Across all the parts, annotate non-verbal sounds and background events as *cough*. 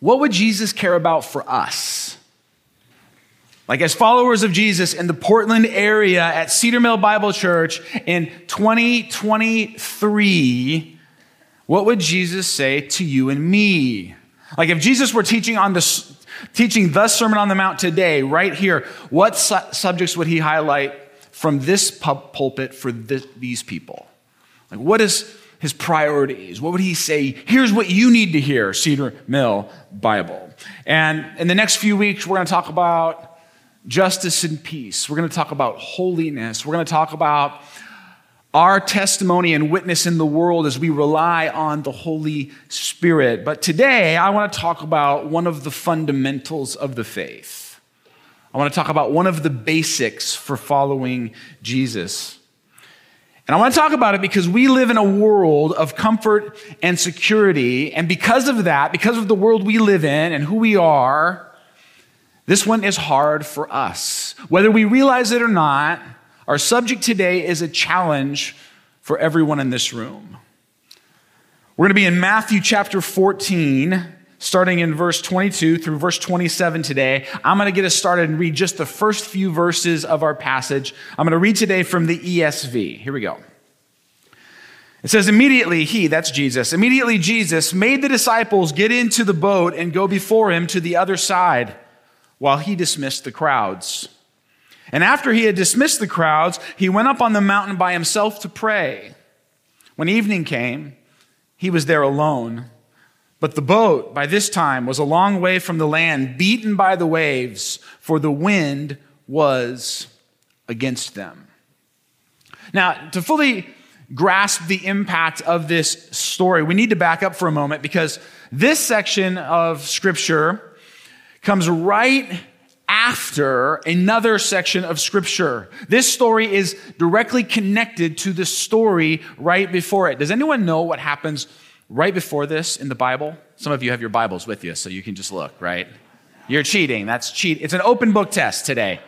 what would Jesus care about for us? Like, as followers of Jesus in the Portland area at Cedar Mill Bible Church in 2023, what would Jesus say to you and me? Like, if Jesus were teaching on the teaching the Sermon on the Mount today, right here, what su- subjects would he highlight from this pulpit for this, these people? Like, what is his priorities? What would he say? Here's what you need to hear, Cedar Mill Bible. And in the next few weeks, we're going to talk about justice and peace. We're going to talk about holiness. We're going to talk about our testimony and witness in the world as we rely on the Holy Spirit. But today, I want to talk about one of the fundamentals of the faith. I want to talk about one of the basics for following Jesus. And I want to talk about it because we live in a world of comfort and security. And because of that, because of the world we live in and who we are, this one is hard for us. Whether we realize it or not, our subject today is a challenge for everyone in this room. We're going to be in Matthew chapter 14, starting in verse 22 through verse 27 today. I'm going to get us started and read just the first few verses of our passage. I'm going to read today from the ESV. Here we go. It says, Immediately he, that's Jesus, immediately Jesus made the disciples get into the boat and go before him to the other side while he dismissed the crowds. And after he had dismissed the crowds, he went up on the mountain by himself to pray. When evening came, he was there alone. But the boat, by this time, was a long way from the land, beaten by the waves, for the wind was against them. Now, to fully grasp the impact of this story, we need to back up for a moment because this section of Scripture comes right after another section of scripture. This story is directly connected to the story right before it. Does anyone know what happens right before this in the Bible? Some of you have your Bibles with you, so you can just look, right? You're cheating. That's cheat. It's an open book test today.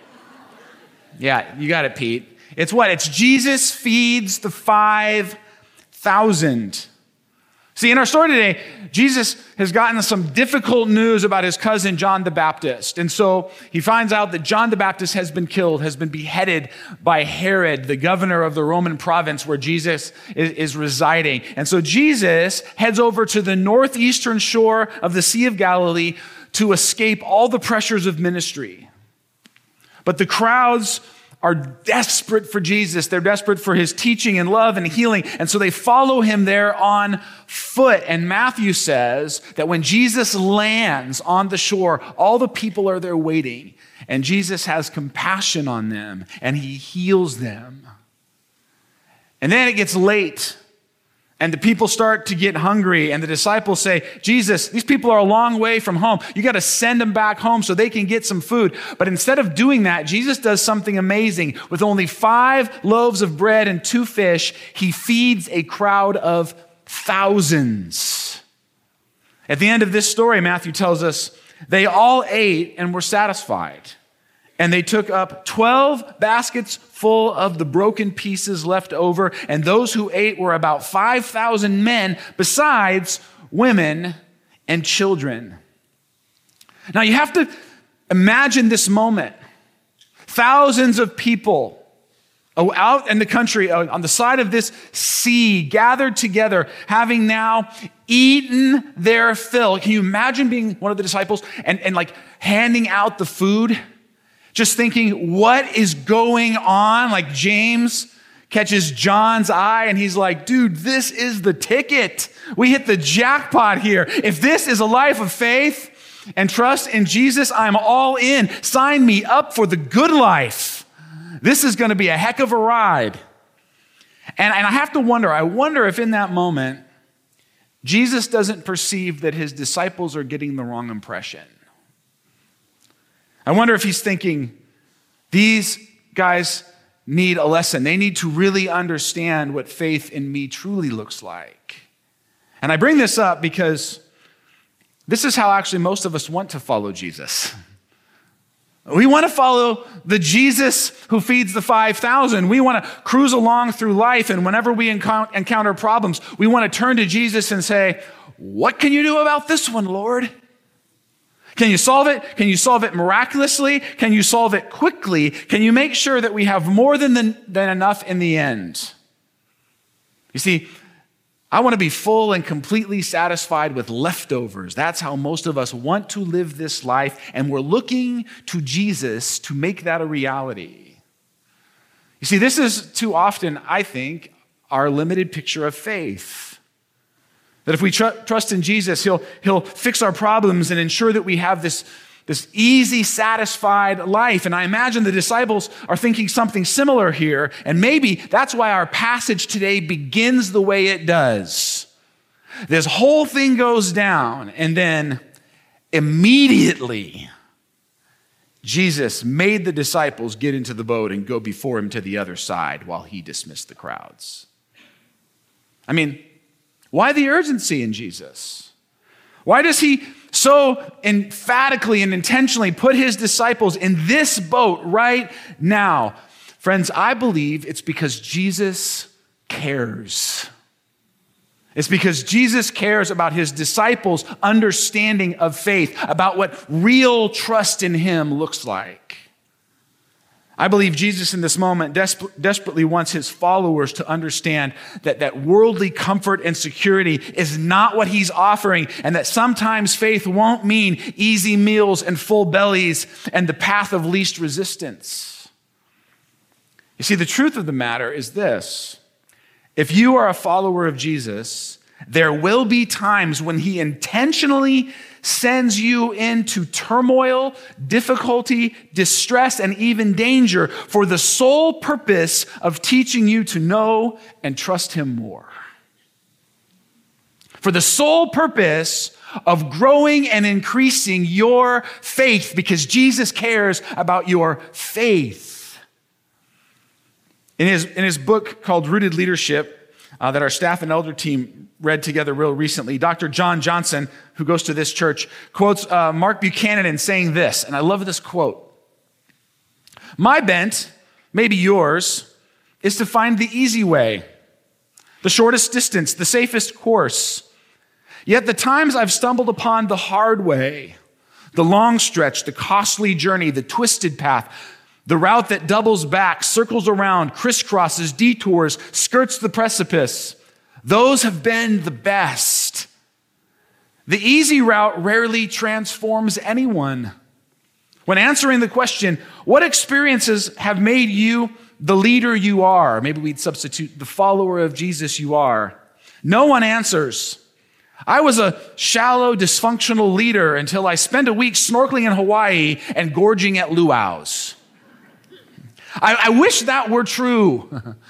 Yeah, you got it, Pete. It's what? It's Jesus feeds the 5,000. See, in our story today, Jesus has gotten some difficult news about his cousin John the Baptist. And so he finds out that John the Baptist has been killed, has been beheaded by Herod, the governor of the Roman province where Jesus is, is residing. And so Jesus heads over to the northeastern shore of the Sea of Galilee to escape all the pressures of ministry. But the crowds are desperate for Jesus. They're desperate for his teaching and love and healing. And so they follow him there on foot. And Matthew says that when Jesus lands on the shore, all the people are there waiting. And Jesus has compassion on them and he heals them. And then it gets late. And the people start to get hungry, and the disciples say, Jesus, these people are a long way from home. You got to send them back home so they can get some food. But instead of doing that, Jesus does something amazing. With only five loaves of bread and two fish, he feeds a crowd of thousands. At the end of this story, Matthew tells us they all ate and were satisfied. And they took up 12 baskets full of the broken pieces left over. And those who ate were about 5,000 men, besides women and children. Now you have to imagine this moment. Thousands of people out in the country on the side of this sea gathered together, having now eaten their fill. Can you imagine being one of the disciples and, and like handing out the food? Just thinking, what is going on? Like James catches John's eye and he's like, dude, this is the ticket. We hit the jackpot here. If this is a life of faith and trust in Jesus, I'm all in. Sign me up for the good life. This is going to be a heck of a ride. And, and I have to wonder, I wonder if in that moment, Jesus doesn't perceive that his disciples are getting the wrong impression. I wonder if he's thinking, these guys need a lesson. They need to really understand what faith in me truly looks like. And I bring this up because this is how actually most of us want to follow Jesus. We want to follow the Jesus who feeds the 5,000. We want to cruise along through life, and whenever we encounter problems, we want to turn to Jesus and say, What can you do about this one, Lord? Can you solve it? Can you solve it miraculously? Can you solve it quickly? Can you make sure that we have more than, the, than enough in the end? You see, I want to be full and completely satisfied with leftovers. That's how most of us want to live this life, and we're looking to Jesus to make that a reality. You see, this is too often, I think, our limited picture of faith. That if we tr- trust in Jesus, he'll, he'll fix our problems and ensure that we have this, this easy, satisfied life. And I imagine the disciples are thinking something similar here. And maybe that's why our passage today begins the way it does. This whole thing goes down, and then immediately, Jesus made the disciples get into the boat and go before him to the other side while he dismissed the crowds. I mean, why the urgency in Jesus? Why does he so emphatically and intentionally put his disciples in this boat right now? Friends, I believe it's because Jesus cares. It's because Jesus cares about his disciples' understanding of faith, about what real trust in him looks like. I believe Jesus in this moment desp- desperately wants his followers to understand that, that worldly comfort and security is not what he's offering, and that sometimes faith won't mean easy meals and full bellies and the path of least resistance. You see, the truth of the matter is this if you are a follower of Jesus, there will be times when he intentionally sends you into turmoil, difficulty, distress, and even danger for the sole purpose of teaching you to know and trust Him more. For the sole purpose of growing and increasing your faith because Jesus cares about your faith. In his, in his book called Rooted Leadership, uh, that our staff and elder team read together real recently. Dr. John Johnson, who goes to this church, quotes uh, Mark Buchanan in saying this, and I love this quote My bent, maybe yours, is to find the easy way, the shortest distance, the safest course. Yet the times I've stumbled upon the hard way, the long stretch, the costly journey, the twisted path, the route that doubles back, circles around, crisscrosses, detours, skirts the precipice. Those have been the best. The easy route rarely transforms anyone. When answering the question, what experiences have made you the leader you are? Maybe we'd substitute the follower of Jesus you are. No one answers. I was a shallow, dysfunctional leader until I spent a week snorkeling in Hawaii and gorging at luau's. I, I wish that were true.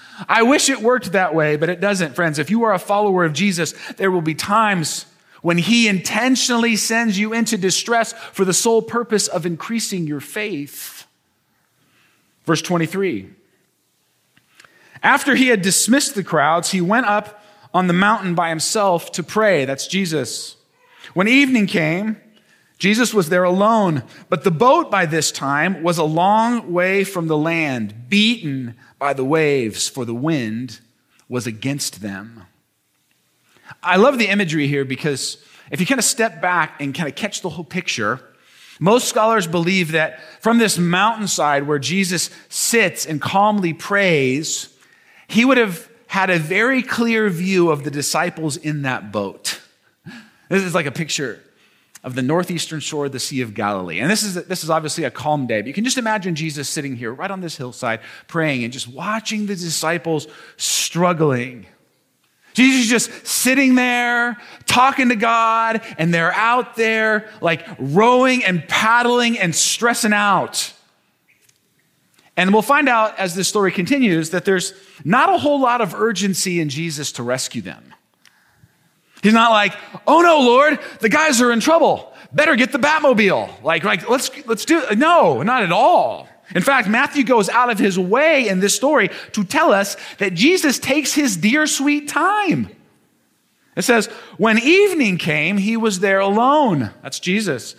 *laughs* I wish it worked that way, but it doesn't, friends. If you are a follower of Jesus, there will be times when he intentionally sends you into distress for the sole purpose of increasing your faith. Verse 23. After he had dismissed the crowds, he went up on the mountain by himself to pray. That's Jesus. When evening came, Jesus was there alone, but the boat by this time was a long way from the land, beaten by the waves, for the wind was against them. I love the imagery here because if you kind of step back and kind of catch the whole picture, most scholars believe that from this mountainside where Jesus sits and calmly prays, he would have had a very clear view of the disciples in that boat. This is like a picture of the northeastern shore of the Sea of Galilee. And this is, this is obviously a calm day, but you can just imagine Jesus sitting here right on this hillside praying and just watching the disciples struggling. Jesus is just sitting there talking to God, and they're out there like rowing and paddling and stressing out. And we'll find out as this story continues that there's not a whole lot of urgency in Jesus to rescue them. He's not like, oh no, Lord, the guys are in trouble. Better get the Batmobile. Like, like let's, let's do it. No, not at all. In fact, Matthew goes out of his way in this story to tell us that Jesus takes his dear sweet time. It says, when evening came, he was there alone. That's Jesus.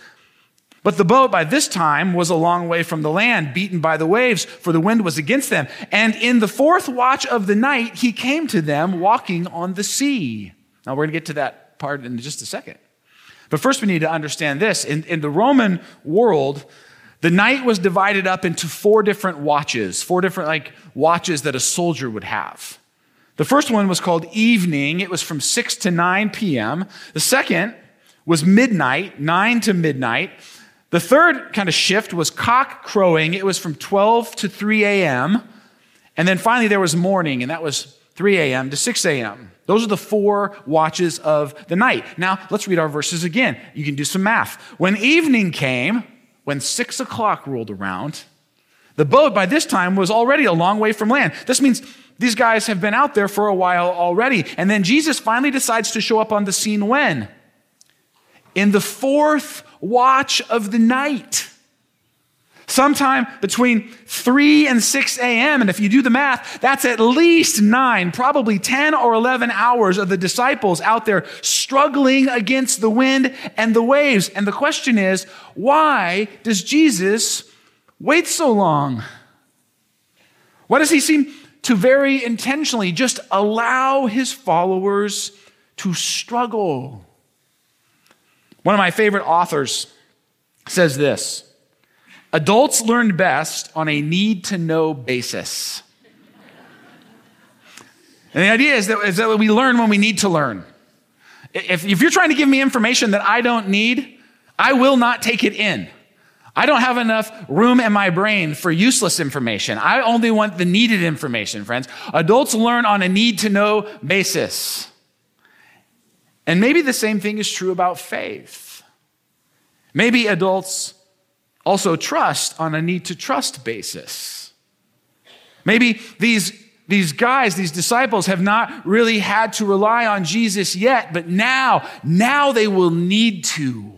But the boat by this time was a long way from the land, beaten by the waves, for the wind was against them. And in the fourth watch of the night, he came to them walking on the sea. Now, we're going to get to that part in just a second. But first, we need to understand this. In, in the Roman world, the night was divided up into four different watches, four different like watches that a soldier would have. The first one was called evening. It was from 6 to 9 p.m. The second was midnight, 9 to midnight. The third kind of shift was cock crowing. It was from 12 to 3 a.m. And then finally there was morning, and that was 3 a.m. to 6 a.m. Those are the four watches of the night. Now, let's read our verses again. You can do some math. When evening came, when six o'clock rolled around, the boat by this time was already a long way from land. This means these guys have been out there for a while already. And then Jesus finally decides to show up on the scene when? In the fourth watch of the night. Sometime between 3 and 6 a.m. And if you do the math, that's at least nine, probably 10 or 11 hours of the disciples out there struggling against the wind and the waves. And the question is, why does Jesus wait so long? Why does he seem to very intentionally just allow his followers to struggle. One of my favorite authors says this Adults learn best on a need to know basis. And the idea is that, is that we learn when we need to learn. If, if you're trying to give me information that I don't need, I will not take it in. I don't have enough room in my brain for useless information. I only want the needed information, friends. Adults learn on a need to know basis. And maybe the same thing is true about faith. Maybe adults also trust on a need to trust basis. Maybe these, these guys, these disciples, have not really had to rely on Jesus yet, but now, now they will need to.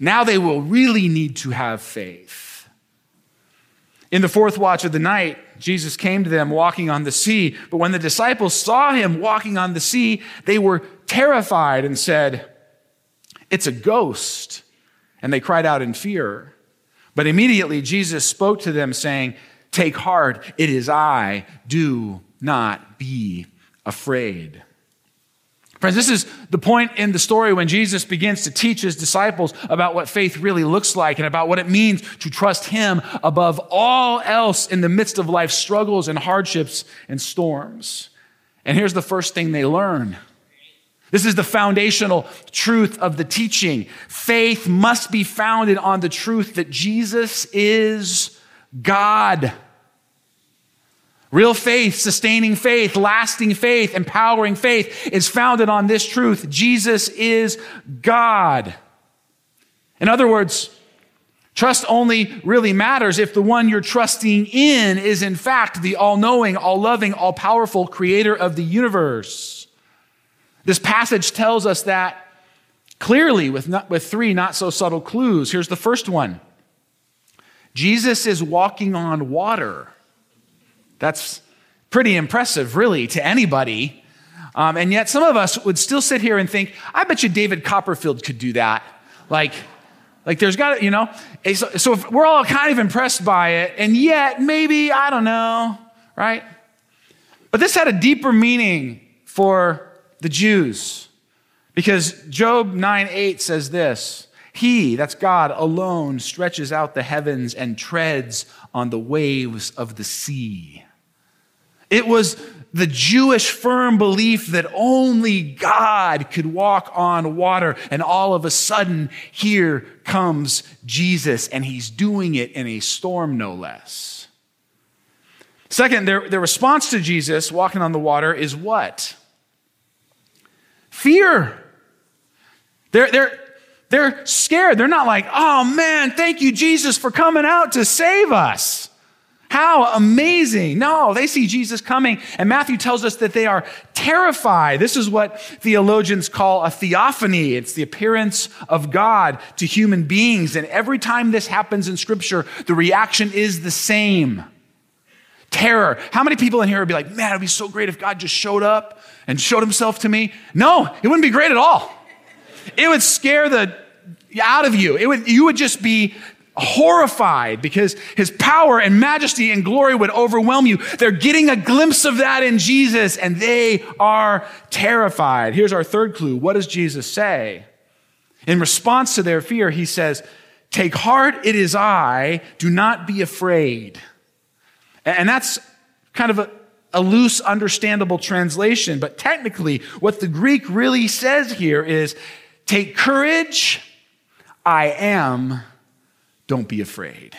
Now they will really need to have faith. In the fourth watch of the night, Jesus came to them walking on the sea. But when the disciples saw him walking on the sea, they were terrified and said, It's a ghost. And they cried out in fear. But immediately Jesus spoke to them, saying, Take heart, it is I. Do not be afraid. Friends, this is the point in the story when Jesus begins to teach his disciples about what faith really looks like and about what it means to trust him above all else in the midst of life's struggles and hardships and storms. And here's the first thing they learn. This is the foundational truth of the teaching. Faith must be founded on the truth that Jesus is God. Real faith, sustaining faith, lasting faith, empowering faith is founded on this truth Jesus is God. In other words, trust only really matters if the one you're trusting in is, in fact, the all knowing, all loving, all powerful creator of the universe. This passage tells us that clearly with, not, with three not so subtle clues. Here's the first one Jesus is walking on water. That's pretty impressive, really, to anybody. Um, and yet, some of us would still sit here and think, I bet you David Copperfield could do that. Like, like there's got to, you know. So, so we're all kind of impressed by it, and yet maybe, I don't know, right? But this had a deeper meaning for the Jews. Because Job 9 8 says this He, that's God, alone stretches out the heavens and treads on the waves of the sea. It was the Jewish firm belief that only God could walk on water. And all of a sudden, here comes Jesus, and he's doing it in a storm, no less. Second, their, their response to Jesus walking on the water is what? Fear. They're, they're, they're scared. They're not like, oh man, thank you, Jesus, for coming out to save us. How amazing. No, they see Jesus coming. And Matthew tells us that they are terrified. This is what theologians call a theophany. It's the appearance of God to human beings. And every time this happens in scripture, the reaction is the same. Terror. How many people in here would be like, man, it'd be so great if God just showed up and showed himself to me? No, it wouldn't be great at all. It would scare the out of you. It would, you would just be horrified because his power and majesty and glory would overwhelm you. They're getting a glimpse of that in Jesus and they are terrified. Here's our third clue. What does Jesus say? In response to their fear, he says, Take heart, it is I, do not be afraid. And that's kind of a, a loose, understandable translation, but technically, what the Greek really says here is take courage, I am, don't be afraid.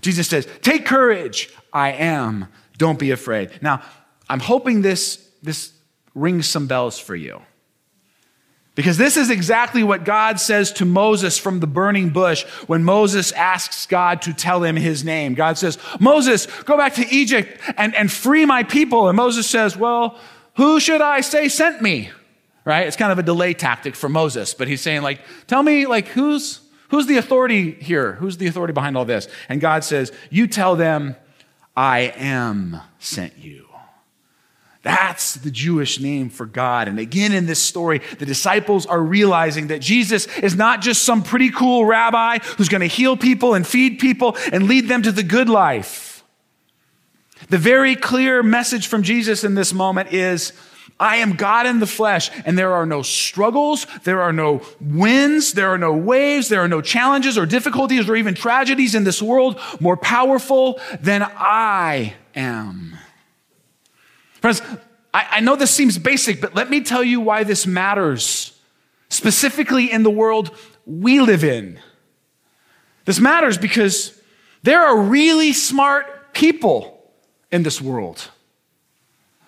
Jesus says, Take courage, I am, don't be afraid. Now, I'm hoping this, this rings some bells for you. Because this is exactly what God says to Moses from the burning bush when Moses asks God to tell him his name. God says, Moses, go back to Egypt and, and free my people. And Moses says, Well, who should I say sent me? Right? It's kind of a delay tactic for Moses, but he's saying, like, tell me, like, who's who's the authority here? Who's the authority behind all this? And God says, You tell them, I am sent you. That's the Jewish name for God. And again, in this story, the disciples are realizing that Jesus is not just some pretty cool rabbi who's going to heal people and feed people and lead them to the good life. The very clear message from Jesus in this moment is I am God in the flesh, and there are no struggles, there are no winds, there are no waves, there are no challenges or difficulties or even tragedies in this world more powerful than I am. Friends, I, I know this seems basic, but let me tell you why this matters, specifically in the world we live in. This matters because there are really smart people in this world.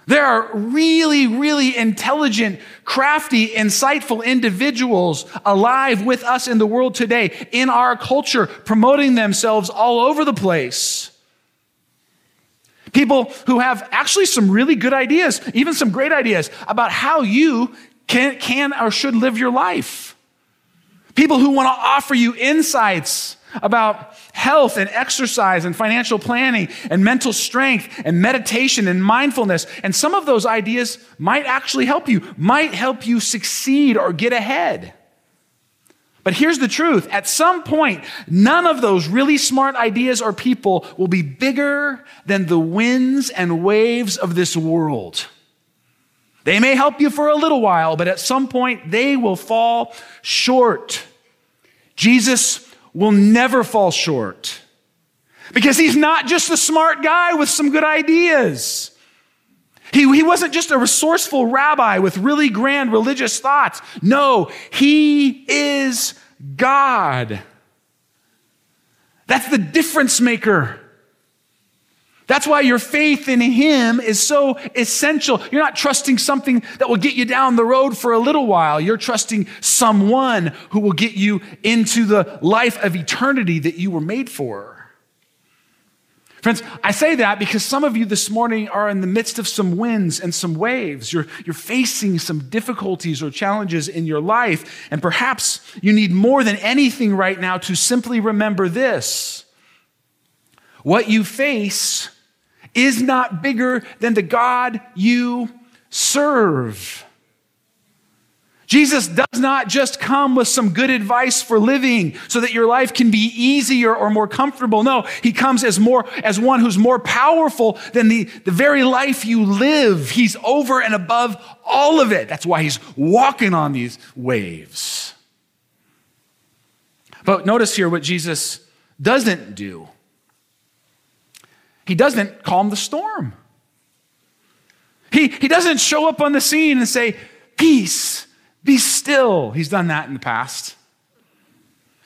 There are really, really intelligent, crafty, insightful individuals alive with us in the world today, in our culture, promoting themselves all over the place. People who have actually some really good ideas, even some great ideas about how you can, can or should live your life. People who want to offer you insights about health and exercise and financial planning and mental strength and meditation and mindfulness. And some of those ideas might actually help you, might help you succeed or get ahead. But here's the truth at some point, none of those really smart ideas or people will be bigger than the winds and waves of this world. They may help you for a little while, but at some point they will fall short. Jesus will never fall short because he's not just a smart guy with some good ideas. He, he wasn't just a resourceful rabbi with really grand religious thoughts. No, he is God. That's the difference maker. That's why your faith in Him is so essential. You're not trusting something that will get you down the road for a little while. You're trusting someone who will get you into the life of eternity that you were made for. Friends, I say that because some of you this morning are in the midst of some winds and some waves. You're, you're facing some difficulties or challenges in your life, and perhaps you need more than anything right now to simply remember this. What you face is not bigger than the God you serve. Jesus does not just come with some good advice for living so that your life can be easier or more comfortable. No, he comes as more, as one who's more powerful than the, the very life you live. He's over and above all of it. That's why he's walking on these waves. But notice here what Jesus doesn't do. He doesn't calm the storm. He, he doesn't show up on the scene and say, Peace, be still. He's done that in the past.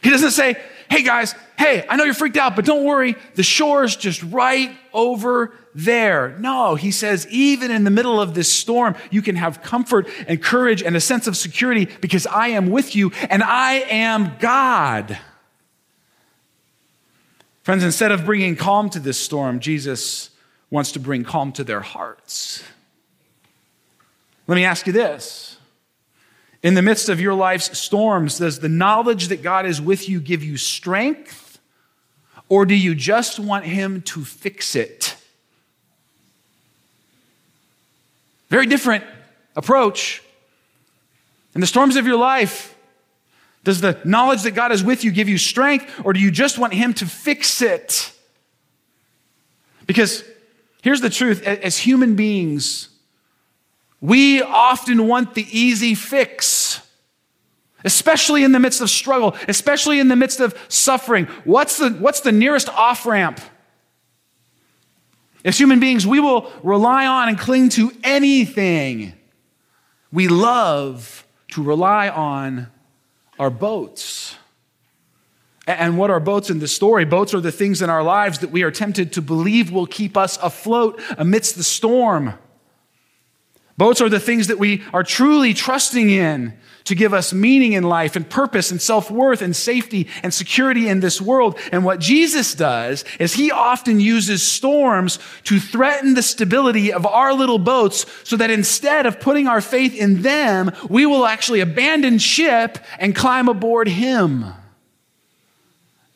He doesn't say, hey guys, hey, I know you're freaked out, but don't worry, the shore is just right over there. No, he says, even in the middle of this storm, you can have comfort and courage and a sense of security because I am with you and I am God. Friends, instead of bringing calm to this storm, Jesus wants to bring calm to their hearts. Let me ask you this in the midst of your life's storms, does the knowledge that God is with you give you strength? Or do you just want Him to fix it? Very different approach. In the storms of your life, does the knowledge that God is with you give you strength, or do you just want Him to fix it? Because here's the truth as human beings, we often want the easy fix. especially in the midst of struggle, especially in the midst of suffering. What's the, what's the nearest off ramp? As human beings, we will rely on and cling to anything. We love to rely on our boats. And what are boats in this story? Boats are the things in our lives that we are tempted to believe will keep us afloat amidst the storm. Boats are the things that we are truly trusting in to give us meaning in life and purpose and self worth and safety and security in this world. And what Jesus does is he often uses storms to threaten the stability of our little boats so that instead of putting our faith in them, we will actually abandon ship and climb aboard him.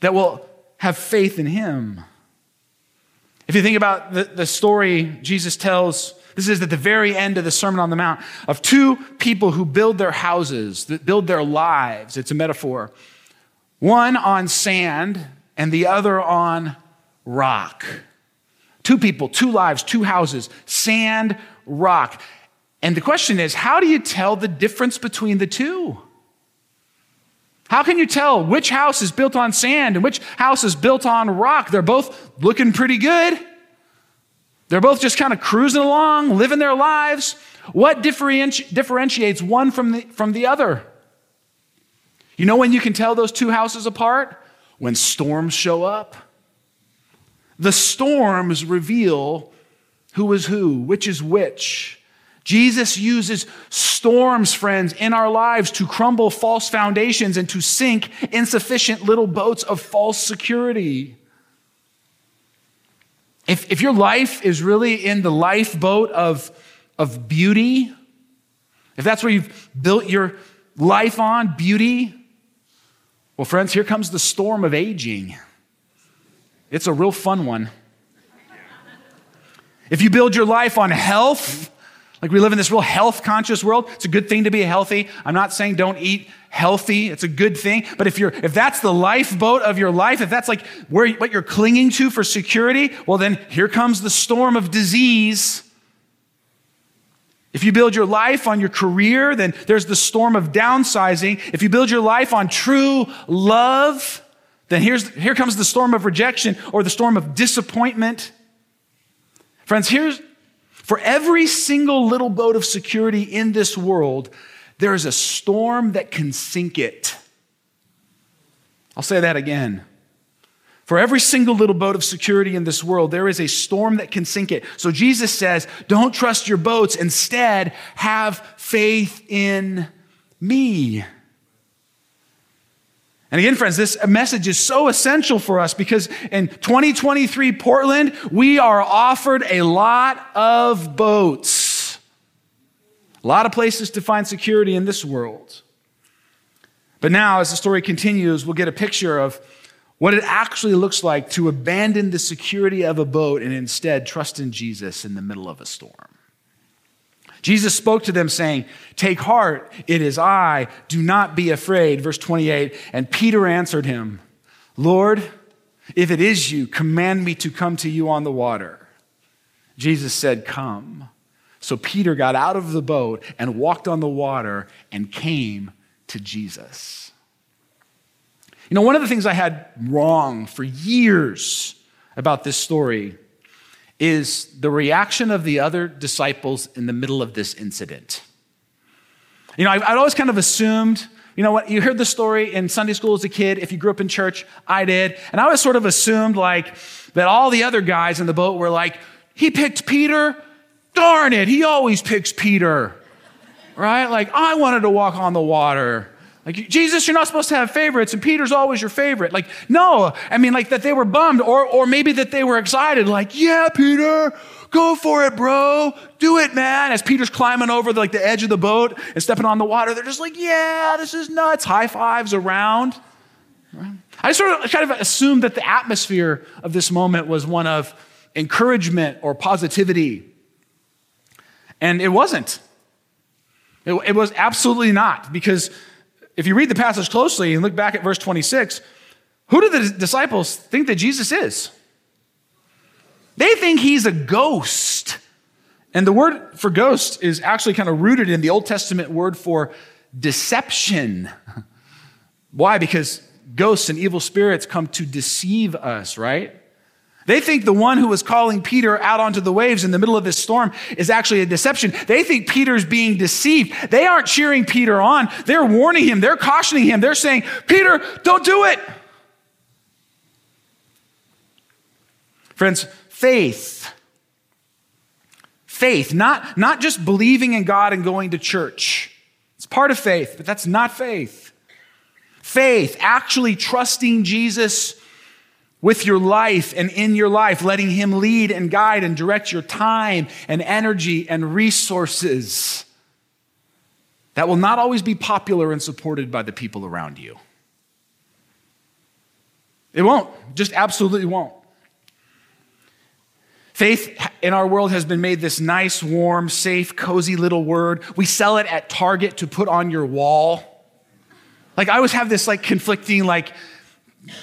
That will have faith in him. If you think about the, the story Jesus tells this is at the very end of the Sermon on the Mount of two people who build their houses, that build their lives. It's a metaphor. One on sand and the other on rock. Two people, two lives, two houses, sand, rock. And the question is how do you tell the difference between the two? How can you tell which house is built on sand and which house is built on rock? They're both looking pretty good. They're both just kind of cruising along, living their lives. What differenti- differentiates one from the, from the other? You know when you can tell those two houses apart? When storms show up. The storms reveal who is who, which is which. Jesus uses storms, friends, in our lives to crumble false foundations and to sink insufficient little boats of false security. If, if your life is really in the lifeboat of, of beauty, if that's where you've built your life on, beauty, well, friends, here comes the storm of aging. It's a real fun one. If you build your life on health, like we live in this real health conscious world, it's a good thing to be healthy. I'm not saying don't eat healthy. It's a good thing. But if you're, if that's the lifeboat of your life, if that's like where, what you're clinging to for security, well, then here comes the storm of disease. If you build your life on your career, then there's the storm of downsizing. If you build your life on true love, then here's, here comes the storm of rejection or the storm of disappointment. Friends, here's for every single little boat of security in this world, there is a storm that can sink it. I'll say that again. For every single little boat of security in this world, there is a storm that can sink it. So Jesus says, don't trust your boats. Instead, have faith in me. And again, friends, this message is so essential for us because in 2023 Portland, we are offered a lot of boats. A lot of places to find security in this world. But now, as the story continues, we'll get a picture of what it actually looks like to abandon the security of a boat and instead trust in Jesus in the middle of a storm. Jesus spoke to them saying, Take heart, it is I, do not be afraid. Verse 28. And Peter answered him, Lord, if it is you, command me to come to you on the water. Jesus said, Come. So Peter got out of the boat and walked on the water and came to Jesus. You know, one of the things I had wrong for years about this story is the reaction of the other disciples in the middle of this incident. You know, I'd always kind of assumed, you know what, you heard the story in Sunday school as a kid, if you grew up in church, I did, and I always sort of assumed like that all the other guys in the boat were like, he picked Peter, darn it, he always picks Peter, right? Like, I wanted to walk on the water. Like, Jesus, you're not supposed to have favorites, and Peter's always your favorite. Like, no, I mean, like that they were bummed, or, or maybe that they were excited, like, yeah, Peter, go for it, bro. Do it, man. As Peter's climbing over the, like the edge of the boat and stepping on the water, they're just like, yeah, this is nuts. High fives around. I sort of kind of assumed that the atmosphere of this moment was one of encouragement or positivity. And it wasn't. It, it, was absolutely not. Because if you read the passage closely and look back at verse 26, who do the disciples think that Jesus is? They think he's a ghost. And the word for ghost is actually kind of rooted in the Old Testament word for deception. *laughs* Why? Because ghosts and evil spirits come to deceive us, right? They think the one who was calling Peter out onto the waves in the middle of this storm is actually a deception. They think Peter's being deceived. They aren't cheering Peter on. They're warning him. They're cautioning him. They're saying, Peter, don't do it. Friends, faith. Faith, not, not just believing in God and going to church. It's part of faith, but that's not faith. Faith, actually trusting Jesus with your life and in your life, letting Him lead and guide and direct your time and energy and resources. That will not always be popular and supported by the people around you. It won't, just absolutely won't. Faith in our world has been made this nice, warm, safe, cozy little word. We sell it at Target to put on your wall. Like I always have this like conflicting like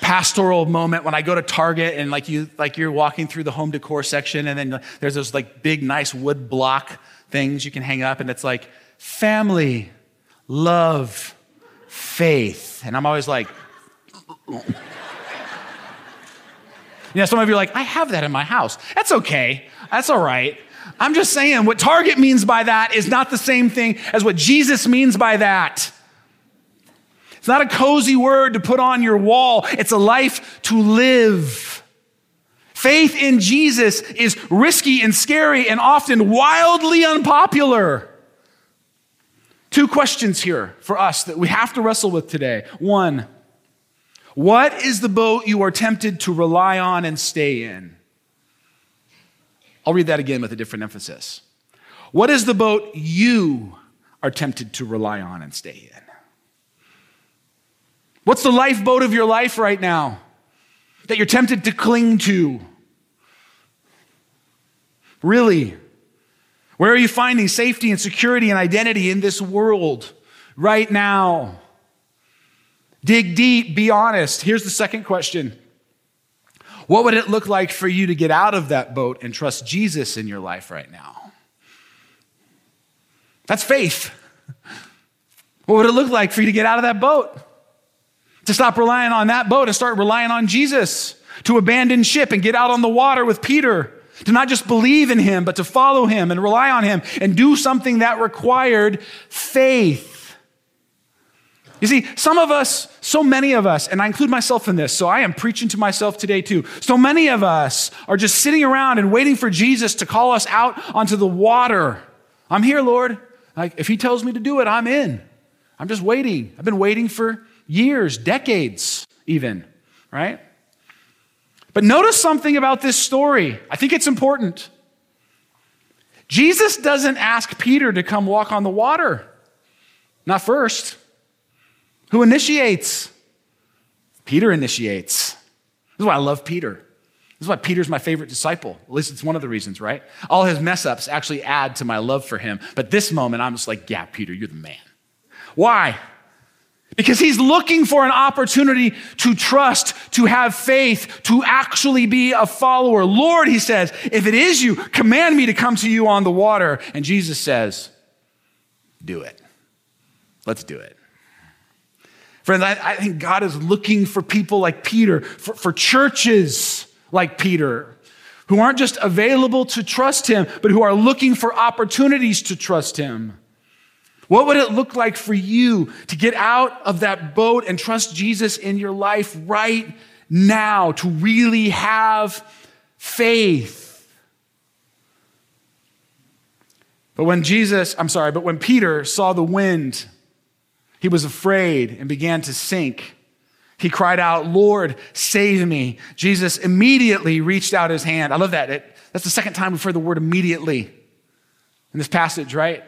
pastoral moment when I go to Target and like you like you're walking through the home decor section and then there's those like big nice wood block things you can hang up and it's like family, love, faith. And I'm always like *laughs* you know, some of you are like, I have that in my house. That's okay. That's all right. I'm just saying what Target means by that is not the same thing as what Jesus means by that. It's not a cozy word to put on your wall, it's a life to live. Faith in Jesus is risky and scary and often wildly unpopular. Two questions here for us that we have to wrestle with today. One, what is the boat you are tempted to rely on and stay in? I'll read that again with a different emphasis. What is the boat you are tempted to rely on and stay in? What's the lifeboat of your life right now that you're tempted to cling to? Really? Where are you finding safety and security and identity in this world right now? Dig deep, be honest. Here's the second question What would it look like for you to get out of that boat and trust Jesus in your life right now? That's faith. What would it look like for you to get out of that boat? To stop relying on that boat and start relying on Jesus, to abandon ship and get out on the water with Peter, to not just believe in him, but to follow him and rely on him and do something that required faith. You see, some of us, so many of us, and I include myself in this, so I am preaching to myself today too. So many of us are just sitting around and waiting for Jesus to call us out onto the water. I'm here, Lord. Like, if he tells me to do it, I'm in. I'm just waiting. I've been waiting for years, decades, even, right? But notice something about this story. I think it's important. Jesus doesn't ask Peter to come walk on the water. Not first. Who initiates? Peter initiates. This is why I love Peter. This is why Peter's my favorite disciple. At least it's one of the reasons, right? All his mess ups actually add to my love for him. But this moment, I'm just like, yeah, Peter, you're the man. Why? Because he's looking for an opportunity to trust, to have faith, to actually be a follower. Lord, he says, if it is you, command me to come to you on the water. And Jesus says, do it. Let's do it. Friends, I, I think God is looking for people like Peter, for, for churches like Peter, who aren't just available to trust him, but who are looking for opportunities to trust him. What would it look like for you to get out of that boat and trust Jesus in your life right now, to really have faith? But when Jesus, I'm sorry, but when Peter saw the wind, he was afraid and began to sink. He cried out, Lord, save me. Jesus immediately reached out his hand. I love that. It, that's the second time we've heard the word immediately in this passage, right?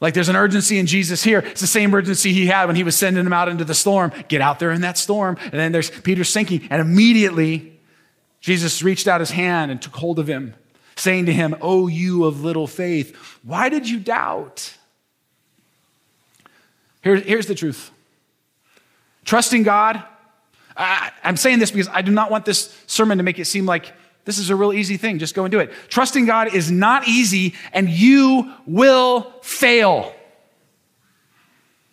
Like there's an urgency in Jesus here. It's the same urgency he had when he was sending them out into the storm. Get out there in that storm. And then there's Peter sinking. And immediately, Jesus reached out his hand and took hold of him, saying to him, Oh, you of little faith, why did you doubt? Here, here's the truth trusting God. I, I'm saying this because I do not want this sermon to make it seem like this is a real easy thing. Just go and do it. Trusting God is not easy, and you will fail.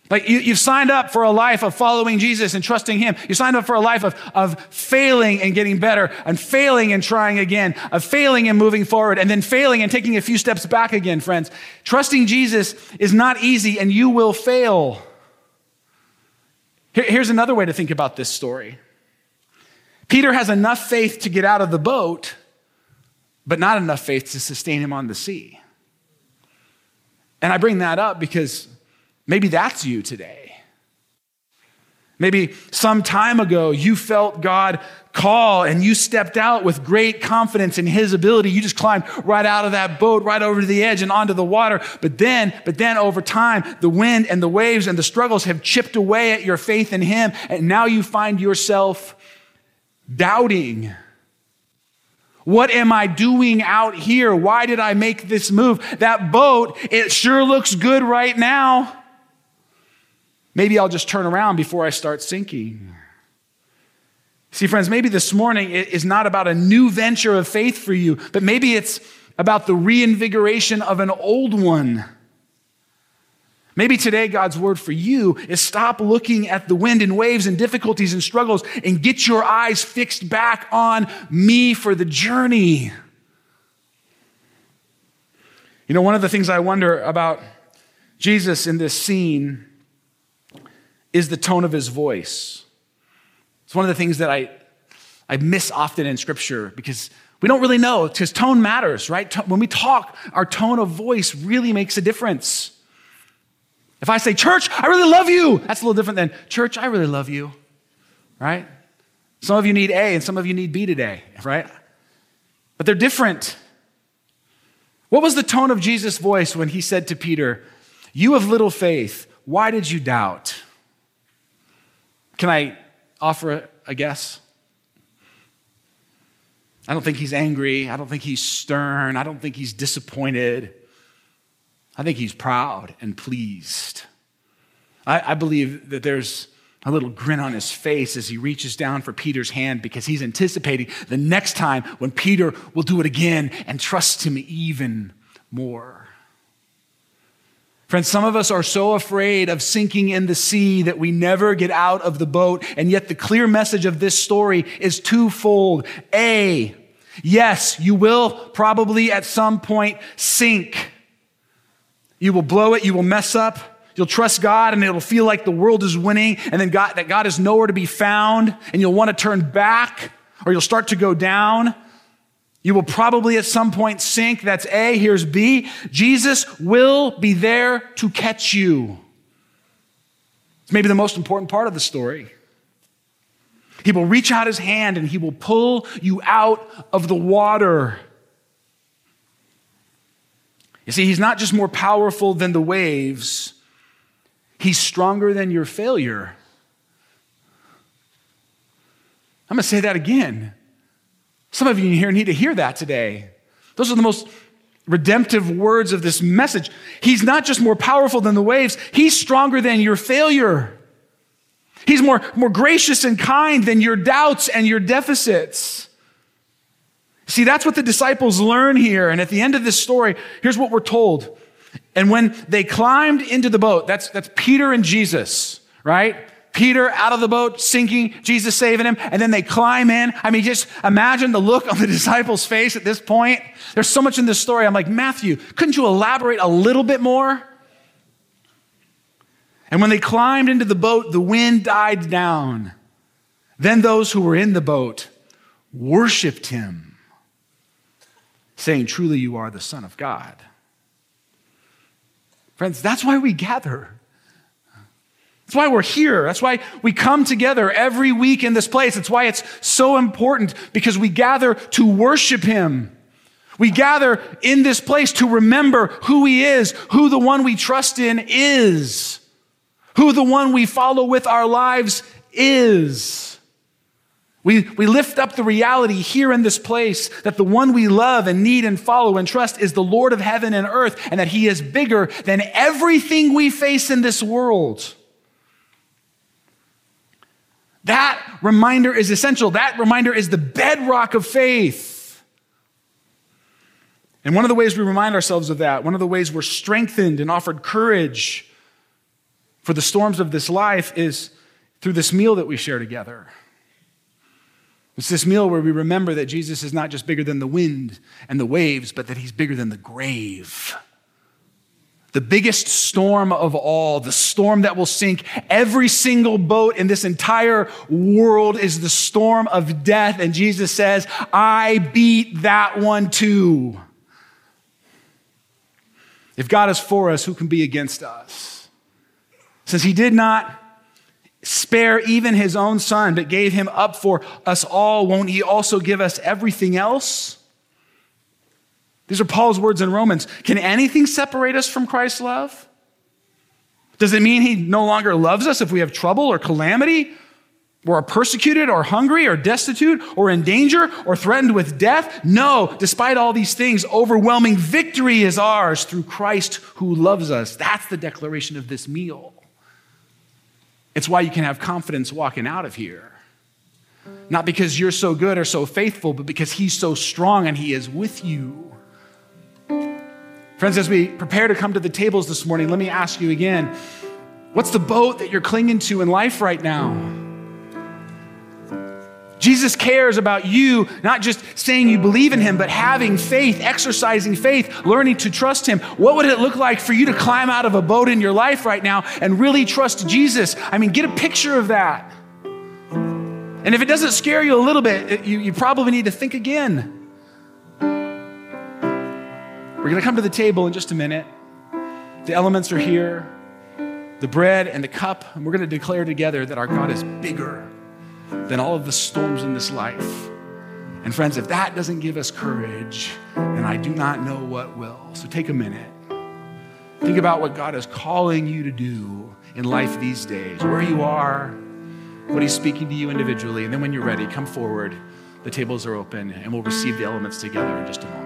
Like you, have signed up for a life of following Jesus and trusting Him. You signed up for a life of, of failing and getting better, and failing and trying again, of failing and moving forward, and then failing and taking a few steps back again, friends. Trusting Jesus is not easy, and you will fail. Here, here's another way to think about this story Peter has enough faith to get out of the boat, but not enough faith to sustain him on the sea. And I bring that up because Maybe that's you today. Maybe some time ago you felt God call and you stepped out with great confidence in his ability. You just climbed right out of that boat, right over to the edge and onto the water. But then, but then over time, the wind and the waves and the struggles have chipped away at your faith in him. And now you find yourself doubting. What am I doing out here? Why did I make this move? That boat, it sure looks good right now. Maybe I'll just turn around before I start sinking. See, friends, maybe this morning is not about a new venture of faith for you, but maybe it's about the reinvigoration of an old one. Maybe today God's word for you is stop looking at the wind and waves and difficulties and struggles and get your eyes fixed back on me for the journey. You know, one of the things I wonder about Jesus in this scene is the tone of his voice. It's one of the things that I, I miss often in scripture because we don't really know, because tone matters, right? When we talk, our tone of voice really makes a difference. If I say, Church, I really love you, that's a little different than, Church, I really love you, right? Some of you need A and some of you need B today, right? But they're different. What was the tone of Jesus' voice when he said to Peter, You have little faith, why did you doubt? Can I offer a guess? I don't think he's angry. I don't think he's stern. I don't think he's disappointed. I think he's proud and pleased. I, I, believe that there's a little grin on his face as he reaches down for Peter's hand because he's anticipating the next time when Peter will do it again and trust him even more. Friends, some of us are so afraid of sinking in the sea that we never get out of the boat. And yet the clear message of this story is twofold. A, yes, you will probably at some point sink. You will blow it. You will mess up. You'll trust God and it'll feel like the world is winning and then God, that God is nowhere to be found and you'll want to turn back or you'll start to go down. You will probably at some point sink. That's A. Here's B. Jesus will be there to catch you. It's maybe the most important part of the story. He will reach out his hand and he will pull you out of the water. You see, he's not just more powerful than the waves, he's stronger than your failure. I'm going to say that again. Some of you in here need to hear that today. Those are the most redemptive words of this message. He's not just more powerful than the waves, he's stronger than your failure. He's more, more gracious and kind than your doubts and your deficits. See, that's what the disciples learn here. And at the end of this story, here's what we're told. And when they climbed into the boat, that's, that's Peter and Jesus, right? Peter out of the boat, sinking, Jesus saving him, and then they climb in. I mean, just imagine the look on the *laughs* disciples' face at this point. There's so much in this story. I'm like, Matthew, couldn't you elaborate a little bit more? And when they climbed into the boat, the wind died down. Then those who were in the boat worshiped him, saying, Truly, you are the Son of God. Friends, that's why we gather. That's why we're here. That's why we come together every week in this place. It's why it's so important because we gather to worship Him. We gather in this place to remember who He is, who the one we trust in is, who the one we follow with our lives is. We, we lift up the reality here in this place that the one we love and need and follow and trust is the Lord of heaven and earth, and that He is bigger than everything we face in this world. That reminder is essential. That reminder is the bedrock of faith. And one of the ways we remind ourselves of that, one of the ways we're strengthened and offered courage for the storms of this life is through this meal that we share together. It's this meal where we remember that Jesus is not just bigger than the wind and the waves, but that he's bigger than the grave. The biggest storm of all, the storm that will sink every single boat in this entire world is the storm of death. And Jesus says, I beat that one too. If God is for us, who can be against us? Since he did not spare even his own son, but gave him up for us all, won't he also give us everything else? These are Paul's words in Romans. Can anything separate us from Christ's love? Does it mean he no longer loves us if we have trouble or calamity? Or are persecuted or hungry or destitute or in danger or threatened with death? No, despite all these things, overwhelming victory is ours through Christ who loves us. That's the declaration of this meal. It's why you can have confidence walking out of here. Not because you're so good or so faithful, but because He's so strong and He is with you. Friends, as we prepare to come to the tables this morning, let me ask you again what's the boat that you're clinging to in life right now? Jesus cares about you, not just saying you believe in him, but having faith, exercising faith, learning to trust him. What would it look like for you to climb out of a boat in your life right now and really trust Jesus? I mean, get a picture of that. And if it doesn't scare you a little bit, you, you probably need to think again. We're going to come to the table in just a minute. The elements are here the bread and the cup, and we're going to declare together that our God is bigger than all of the storms in this life. And friends, if that doesn't give us courage, then I do not know what will. So take a minute. Think about what God is calling you to do in life these days, where you are, what He's speaking to you individually. And then when you're ready, come forward. The tables are open, and we'll receive the elements together in just a moment.